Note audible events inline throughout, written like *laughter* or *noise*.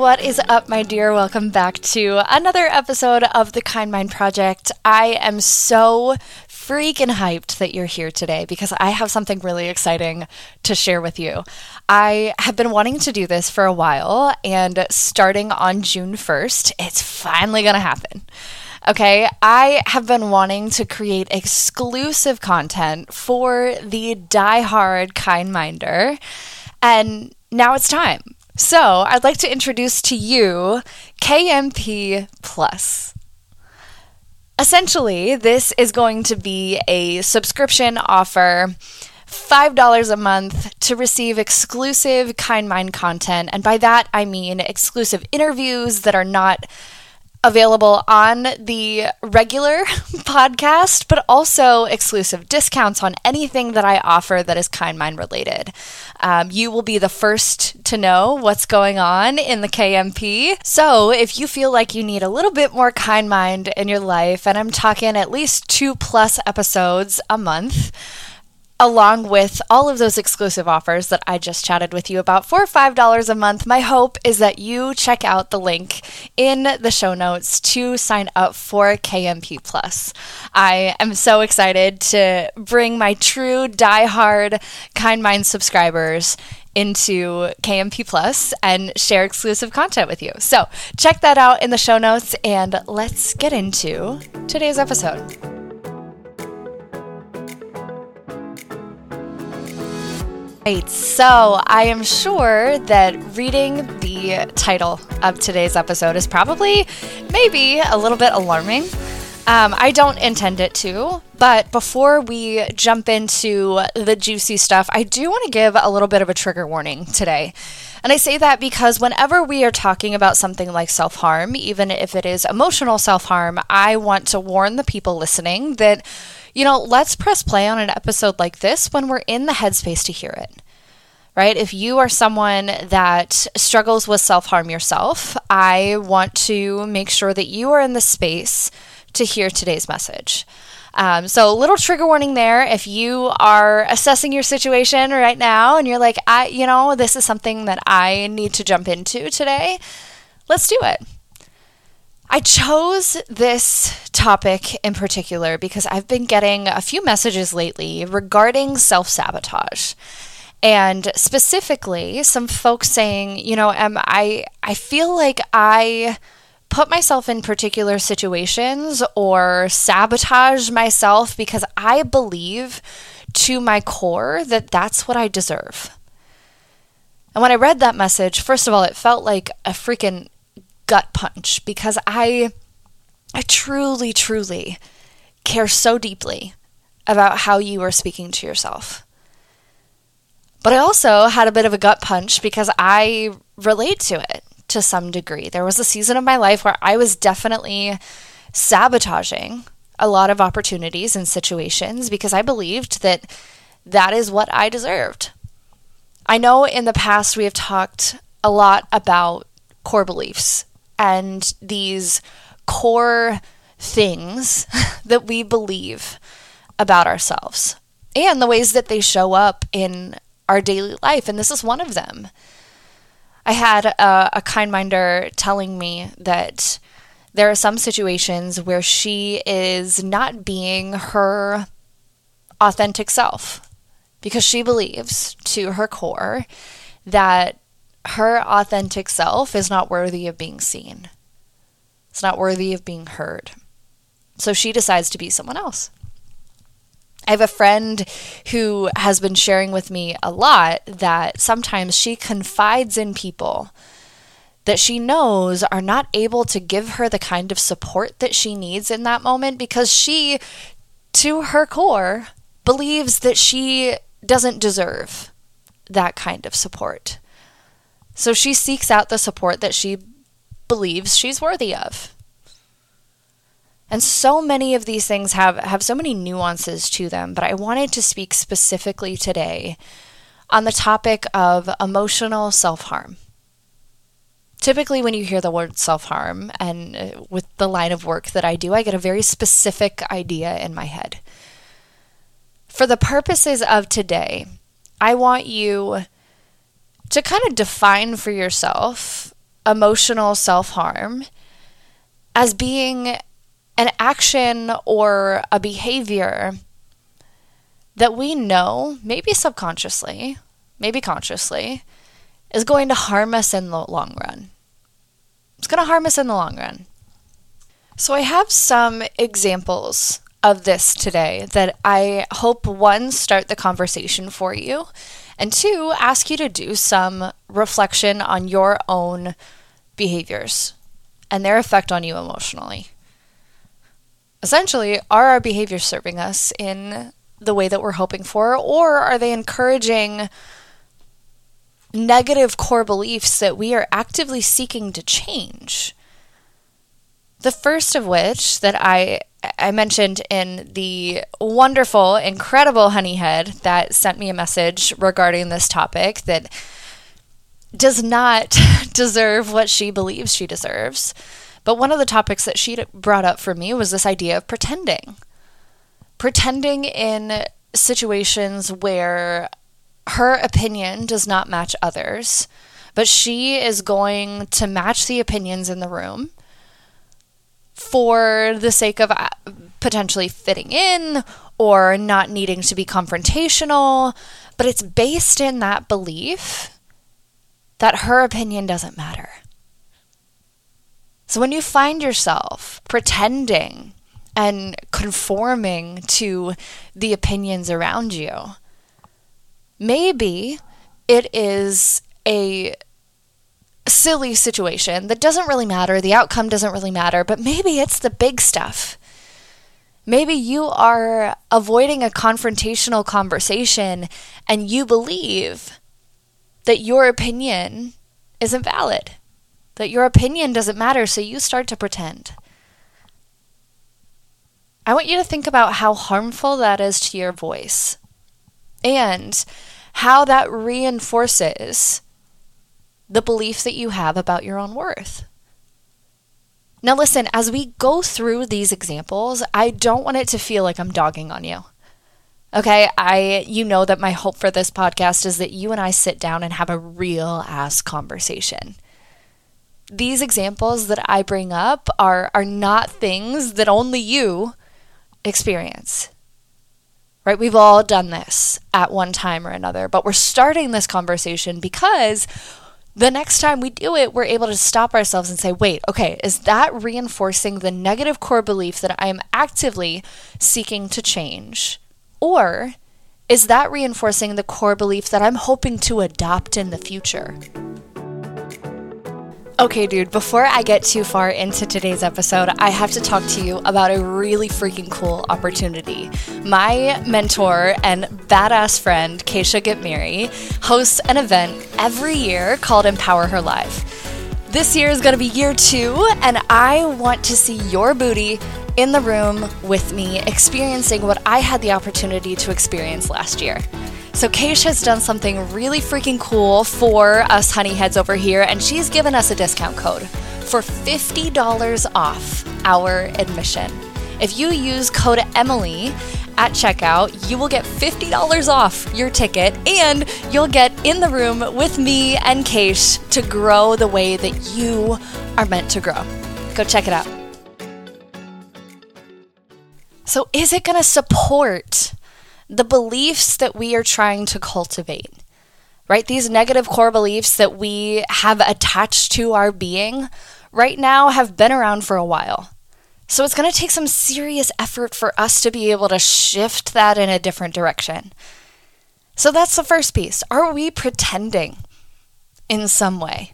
What is up, my dear? Welcome back to another episode of the Kind Mind Project. I am so freaking hyped that you're here today because I have something really exciting to share with you. I have been wanting to do this for a while, and starting on June 1st, it's finally going to happen. Okay, I have been wanting to create exclusive content for the die-hard kind minder, and now it's time. So, I'd like to introduce to you KMP Plus. Essentially, this is going to be a subscription offer. $5 a month to receive exclusive Kind Mind content. And by that, I mean exclusive interviews that are not available on the regular *laughs* podcast, but also exclusive discounts on anything that I offer that is Kind Mind related. Um, you will be the first to know what's going on in the KMP. So if you feel like you need a little bit more Kind Mind in your life, and I'm talking at least two plus episodes a month, along with all of those exclusive offers that I just chatted with you about for $5 a month, my hope is that you check out the link in the show notes to sign up for KMP Plus. I am so excited to bring my true die-hard Kind Mind subscribers into KMP Plus and share exclusive content with you. So, check that out in the show notes and let's get into today's episode. Right, so I am sure that reading the title of today's episode is probably maybe a little bit alarming. Um, I don't intend it to, but before we jump into the juicy stuff, I do want to give a little bit of a trigger warning today. And I say that because whenever we are talking about something like self harm, even if it is emotional self harm, I want to warn the people listening that you know, let's press play on an episode like this when we're in the headspace to hear it. Right? If you are someone that struggles with self harm yourself, I want to make sure that you are in the space to hear today's message. Um, so, a little trigger warning there. If you are assessing your situation right now and you're like, I, you know, this is something that I need to jump into today, let's do it. I chose this topic in particular because I've been getting a few messages lately regarding self sabotage. And specifically, some folks saying, you know, um, I, I feel like I put myself in particular situations or sabotage myself because I believe to my core that that's what I deserve. And when I read that message, first of all, it felt like a freaking gut punch because I I truly truly care so deeply about how you are speaking to yourself. But I also had a bit of a gut punch because I relate to it to some degree. There was a season of my life where I was definitely sabotaging a lot of opportunities and situations because I believed that that is what I deserved. I know in the past we have talked a lot about core beliefs and these core things *laughs* that we believe about ourselves and the ways that they show up in our daily life. And this is one of them. I had a, a kind minder telling me that there are some situations where she is not being her authentic self because she believes to her core that her authentic self is not worthy of being seen. It's not worthy of being heard. So she decides to be someone else. I have a friend who has been sharing with me a lot that sometimes she confides in people that she knows are not able to give her the kind of support that she needs in that moment because she, to her core, believes that she doesn't deserve that kind of support. So she seeks out the support that she believes she's worthy of. And so many of these things have, have so many nuances to them, but I wanted to speak specifically today on the topic of emotional self harm. Typically, when you hear the word self harm, and uh, with the line of work that I do, I get a very specific idea in my head. For the purposes of today, I want you to kind of define for yourself emotional self harm as being an action or a behavior that we know, maybe subconsciously, maybe consciously, is going to harm us in the long run. It's going to harm us in the long run. So, I have some examples of this today that I hope one, start the conversation for you, and two, ask you to do some reflection on your own behaviors and their effect on you emotionally essentially, are our behaviors serving us in the way that we're hoping for, or are they encouraging negative core beliefs that we are actively seeking to change? The first of which that I I mentioned in the wonderful, incredible Honeyhead that sent me a message regarding this topic that does not *laughs* deserve what she believes she deserves. But one of the topics that she brought up for me was this idea of pretending. Pretending in situations where her opinion does not match others, but she is going to match the opinions in the room for the sake of uh, potentially fitting in or not needing to be confrontational. But it's based in that belief that her opinion doesn't matter. So when you find yourself pretending and conforming to the opinions around you, maybe it is a silly situation that doesn't really matter, the outcome doesn't really matter, but maybe it's the big stuff. Maybe you are avoiding a confrontational conversation and you believe that your opinion isn't valid that your opinion doesn't matter, so you start to pretend. I want you to think about how harmful that is to your voice and how that reinforces the belief that you have about your own worth. Now, listen, as we go through these examples, I don't want it to feel like I'm dogging on you. Okay, I you know that my hope for this podcast is that you and I sit down and have a real ass conversation these examples that I bring up are are not things that only you experience. Right? We've all done this at one time or another, but we're starting this conversation because the next time we do it, we're able to stop ourselves and say, wait, okay, is that reinforcing the negative core belief that I am actively seeking to change? Or is that reinforcing the core belief that I'm hoping to adopt in the future? Okay, dude, before I get too far into today's episode, I have to talk to you about a really freaking cool opportunity. My mentor and badass friend, Kacia Get Mary, hosts an event every year called Empower Her Live. This year is going to be year two, and I want to see your booty in the room with me, experiencing what I had the opportunity to experience last year. So, Keish has done something really freaking cool for us honeyheads over here, and she's given us a discount code for $50 off our admission. If you use code Emily at checkout, you will get $50 off your ticket and you'll get in the room with me and Keish to grow the way that you are meant to grow. Go check it out. So, is it going to support the beliefs that we are trying to cultivate, right? These negative core beliefs that we have attached to our being right now have been around for a while. So it's going to take some serious effort for us to be able to shift that in a different direction. So that's the first piece. Are we pretending in some way?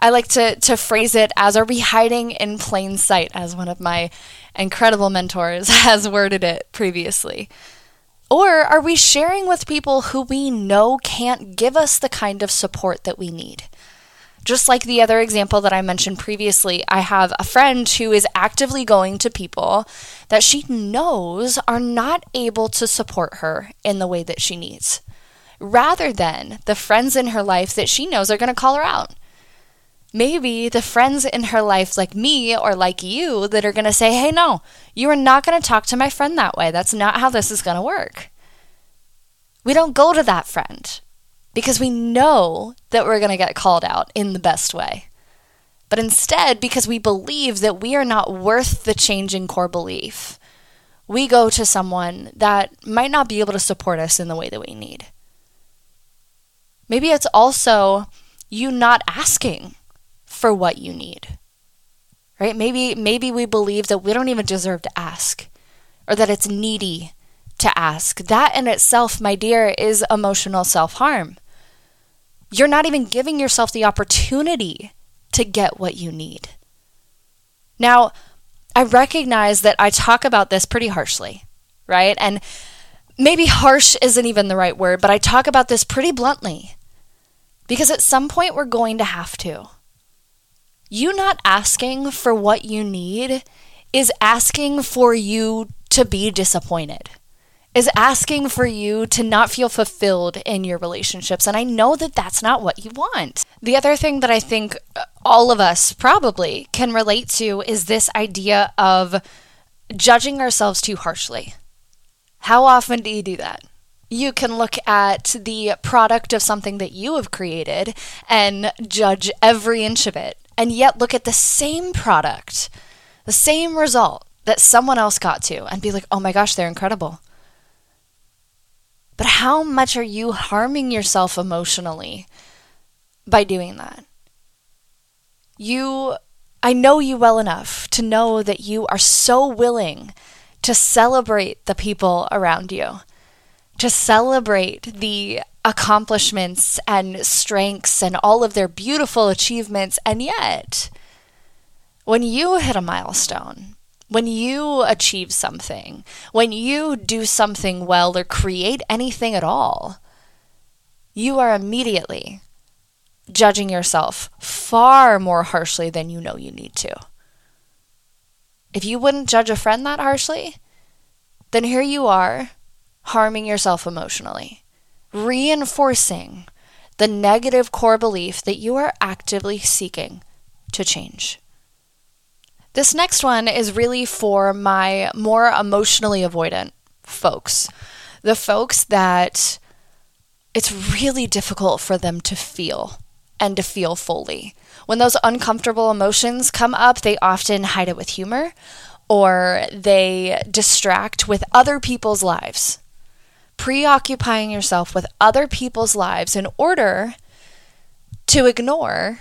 I like to, to phrase it as are we hiding in plain sight, as one of my incredible mentors *laughs* has worded it previously. Or are we sharing with people who we know can't give us the kind of support that we need? Just like the other example that I mentioned previously, I have a friend who is actively going to people that she knows are not able to support her in the way that she needs, rather than the friends in her life that she knows are going to call her out. Maybe the friends in her life, like me or like you, that are going to say, hey, no, you are not going to talk to my friend that way. That's not how this is going to work. We don't go to that friend because we know that we're going to get called out in the best way. But instead, because we believe that we are not worth the change in core belief, we go to someone that might not be able to support us in the way that we need. Maybe it's also you not asking for what you need. Right? Maybe maybe we believe that we don't even deserve to ask or that it's needy to ask. That in itself, my dear, is emotional self-harm. You're not even giving yourself the opportunity to get what you need. Now, I recognize that I talk about this pretty harshly, right? And maybe harsh isn't even the right word, but I talk about this pretty bluntly because at some point we're going to have to. You not asking for what you need is asking for you to be disappointed is asking for you to not feel fulfilled in your relationships. And I know that that's not what you want. The other thing that I think all of us probably can relate to is this idea of judging ourselves too harshly. How often do you do that? You can look at the product of something that you have created and judge every inch of it, and yet look at the same product, the same result that someone else got to, and be like, oh my gosh, they're incredible. But how much are you harming yourself emotionally by doing that? You, I know you well enough to know that you are so willing to celebrate the people around you, to celebrate the accomplishments and strengths and all of their beautiful achievements. And yet, when you hit a milestone, when you achieve something, when you do something well or create anything at all, you are immediately judging yourself far more harshly than you know you need to. If you wouldn't judge a friend that harshly, then here you are harming yourself emotionally, reinforcing the negative core belief that you are actively seeking to change. This next one is really for my more emotionally avoidant folks. The folks that it's really difficult for them to feel and to feel fully. When those uncomfortable emotions come up, they often hide it with humor or they distract with other people's lives. Preoccupying yourself with other people's lives in order to ignore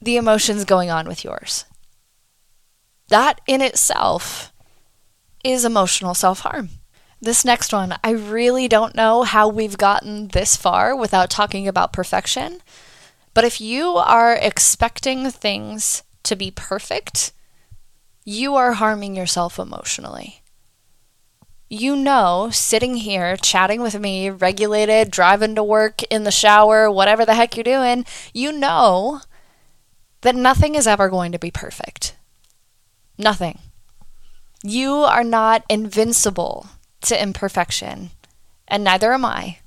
the emotions going on with yours. That in itself is emotional self harm. This next one, I really don't know how we've gotten this far without talking about perfection. But if you are expecting things to be perfect, you are harming yourself emotionally. You know, sitting here chatting with me, regulated, driving to work, in the shower, whatever the heck you're doing, you know that nothing is ever going to be perfect. Nothing. You are not invincible to imperfection, and neither am I.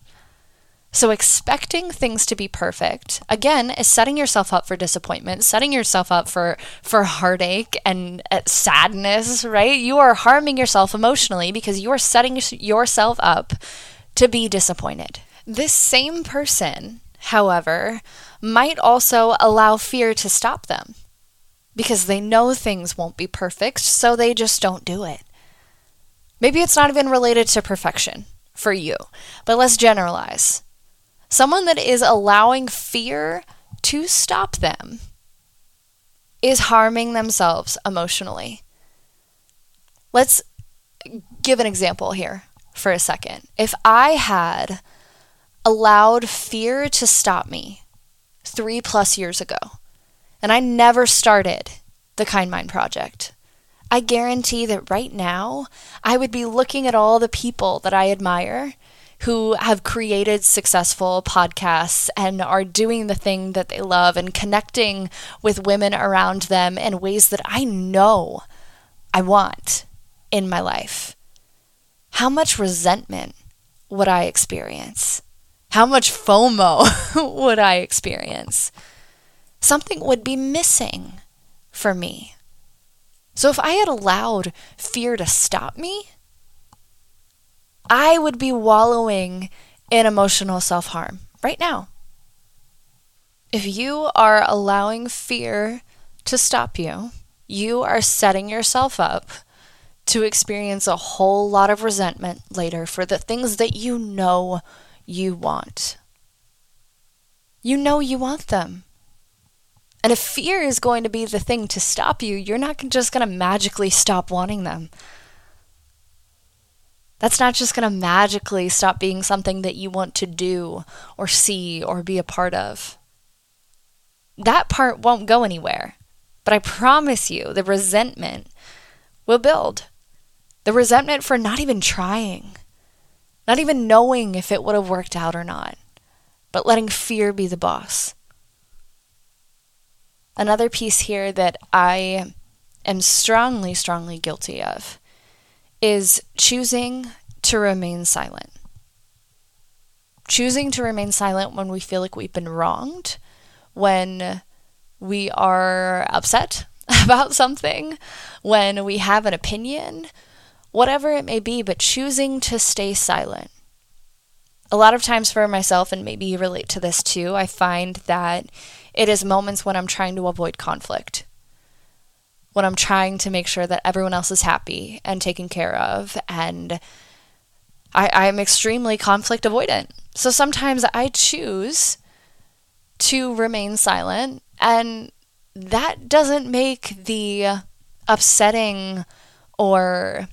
So, expecting things to be perfect, again, is setting yourself up for disappointment, setting yourself up for, for heartache and uh, sadness, right? You are harming yourself emotionally because you are setting yourself up to be disappointed. This same person, however, might also allow fear to stop them because they know things won't be perfect, so they just don't do it. Maybe it's not even related to perfection for you, but let's generalize. Someone that is allowing fear to stop them is harming themselves emotionally. Let's give an example here for a second. If I had allowed fear to stop me three plus years ago, and I never started the Kind Mind Project, I guarantee that right now I would be looking at all the people that I admire who have created successful podcasts and are doing the thing that they love and connecting with women around them in ways that I know I want in my life. How much resentment would I experience? How much FOMO *laughs* would I experience? Something would be missing for me. So if I had allowed fear to stop me, I would be wallowing in emotional self harm right now. If you are allowing fear to stop you, you are setting yourself up to experience a whole lot of resentment later for the things that you know you want. You know you want them. And if fear is going to be the thing to stop you, you're not just going to magically stop wanting them. That's not just going to magically stop being something that you want to do or see or be a part of. That part won't go anywhere. But I promise you, the resentment will build. The resentment for not even trying, not even knowing if it would have worked out or not, but letting fear be the boss. Another piece here that I am strongly, strongly guilty of is choosing to remain silent. Choosing to remain silent when we feel like we've been wronged, when we are upset *laughs* about something, when we have an opinion, whatever it may be, but choosing to stay silent. A lot of times for myself, and maybe you relate to this too, I find that it is moments when I'm trying to avoid conflict when I'm trying to make sure that everyone else is happy and taken care of. And I, I'm extremely conflict avoidant. So sometimes I choose to remain silent, and that doesn't make the upsetting or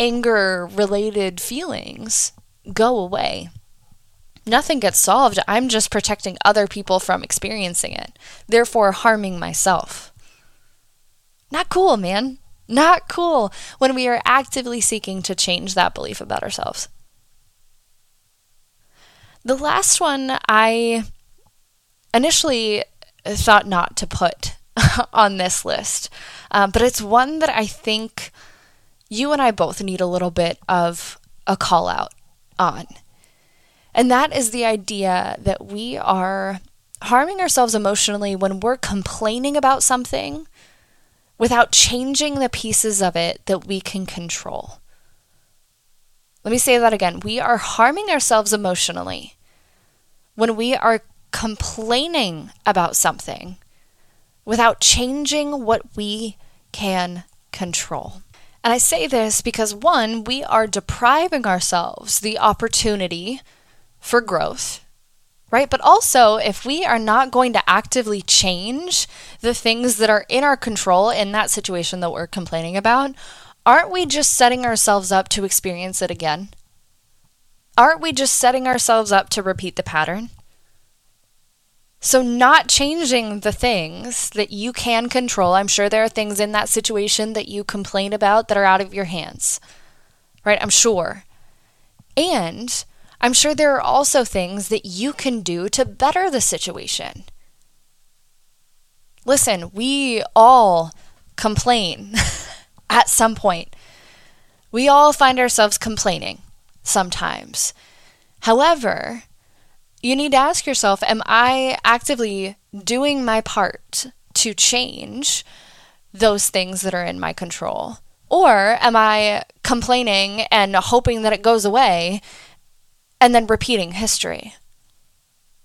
anger related feelings go away. Nothing gets solved. I'm just protecting other people from experiencing it, therefore harming myself. Not cool, man. Not cool when we are actively seeking to change that belief about ourselves. The last one I initially thought not to put *laughs* on this list, um, but it's one that I think you and I both need a little bit of a call out on. And that is the idea that we are harming ourselves emotionally when we're complaining about something without changing the pieces of it that we can control. Let me say that again. We are harming ourselves emotionally when we are complaining about something without changing what we can control. And I say this because one, we are depriving ourselves the opportunity for growth right? But also, if we are not going to actively change the things that are in our control in that situation that we're complaining about, aren't we just setting ourselves up to experience it again? Aren't we just setting ourselves up to repeat the pattern? So, not changing the things that you can control, I'm sure there are things in that situation that you complain about that are out of your hands, right? I'm sure. And I'm sure there are also things that you can do to better the situation. Listen, we all complain *laughs* at some point. We all find ourselves complaining sometimes. However, you need to ask yourself Am I actively doing my part to change those things that are in my control? Or am I complaining and hoping that it goes away and then repeating history.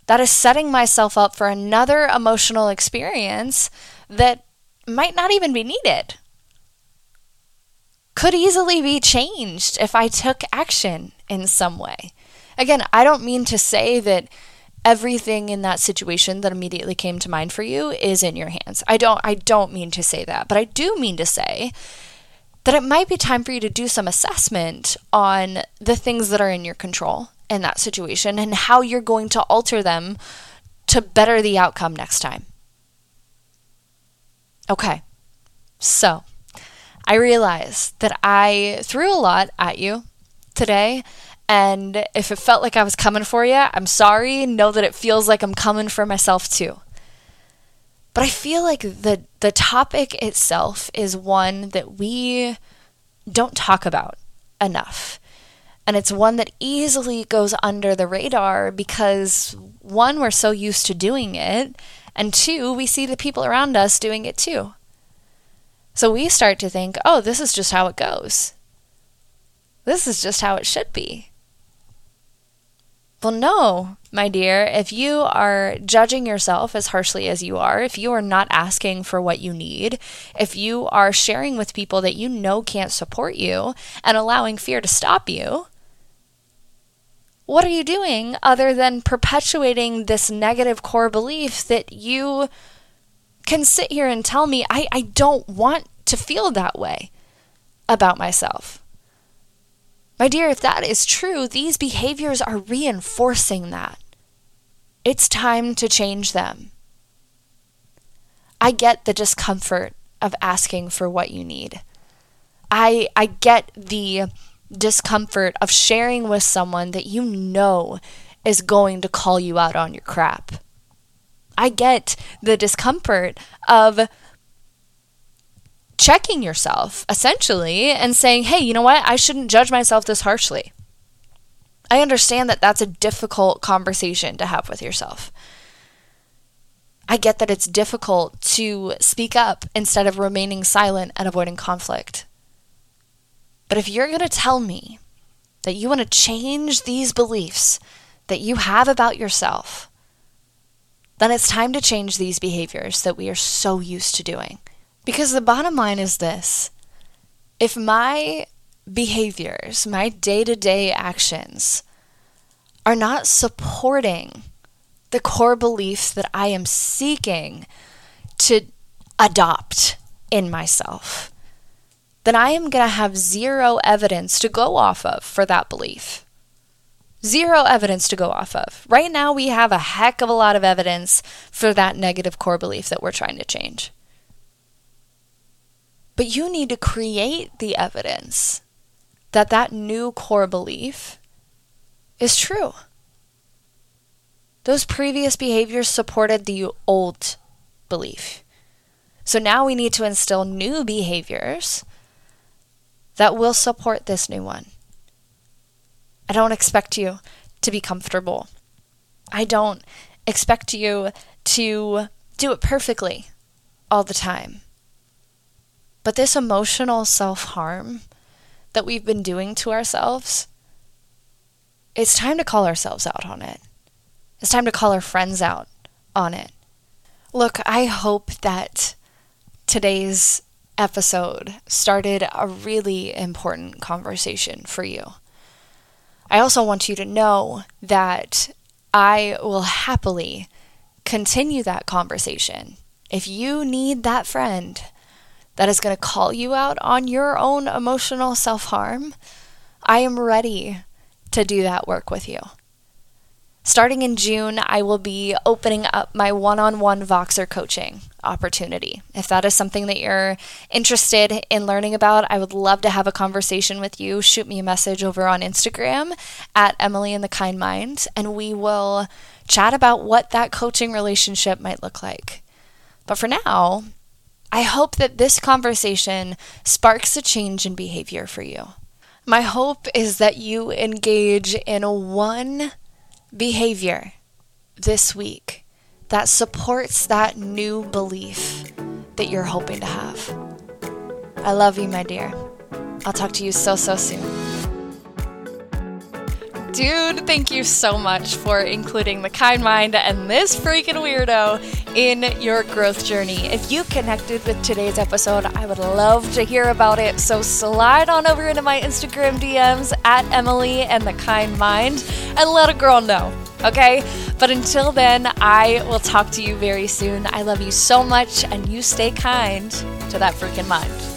That is setting myself up for another emotional experience that might not even be needed. Could easily be changed if I took action in some way. Again, I don't mean to say that everything in that situation that immediately came to mind for you is in your hands. I don't I don't mean to say that, but I do mean to say that it might be time for you to do some assessment on the things that are in your control in that situation and how you're going to alter them to better the outcome next time. Okay, so I realize that I threw a lot at you today. And if it felt like I was coming for you, I'm sorry. Know that it feels like I'm coming for myself too. But I feel like the, the topic itself is one that we don't talk about enough. And it's one that easily goes under the radar because, one, we're so used to doing it, and two, we see the people around us doing it too. So we start to think, oh, this is just how it goes. This is just how it should be. Well, no, my dear, if you are judging yourself as harshly as you are, if you are not asking for what you need, if you are sharing with people that you know can't support you and allowing fear to stop you, what are you doing other than perpetuating this negative core belief that you can sit here and tell me, I, I don't want to feel that way about myself? My dear, if that is true, these behaviors are reinforcing that. It's time to change them. I get the discomfort of asking for what you need. I I get the discomfort of sharing with someone that you know is going to call you out on your crap. I get the discomfort of checking yourself essentially and saying, hey, you know what? I shouldn't judge myself this harshly. I understand that that's a difficult conversation to have with yourself. I get that it's difficult to speak up instead of remaining silent and avoiding conflict. But if you're going to tell me that you want to change these beliefs that you have about yourself, then it's time to change these behaviors that we are so used to doing. Because the bottom line is this if my behaviors, my day to day actions, are not supporting the core beliefs that I am seeking to adopt in myself, then I am going to have zero evidence to go off of for that belief. Zero evidence to go off of. Right now, we have a heck of a lot of evidence for that negative core belief that we're trying to change. But you need to create the evidence that that new core belief is true. Those previous behaviors supported the old belief. So now we need to instill new behaviors that will support this new one. I don't expect you to be comfortable. I don't expect you to do it perfectly all the time. But this emotional self harm that we've been doing to ourselves, it's time to call ourselves out on it. It's time to call our friends out on it. Look, I hope that today's episode started a really important conversation for you. I also want you to know that I will happily continue that conversation. If you need that friend that is going to call you out on your own emotional self harm, I am ready to do that work with you. Starting in June, I will be opening up my one on one Voxer coaching opportunity. If that is something that you're interested in learning about, I would love to have a conversation with you. Shoot me a message over on Instagram at Emily and the Kind Mind, and we will chat about what that coaching relationship might look like. But for now, I hope that this conversation sparks a change in behavior for you. My hope is that you engage in one behavior this week that supports that new belief that you're hoping to have. I love you, my dear. I'll talk to you so, so soon. Dude, thank you so much for including the kind mind and this freaking weirdo in your growth journey. If you connected with today's episode, I would love to hear about it. So slide on over into my Instagram DMs at Emily and the Kind Mind and let a girl know. Okay? But until then, I will talk to you very soon. I love you so much, and you stay kind to that freaking mind.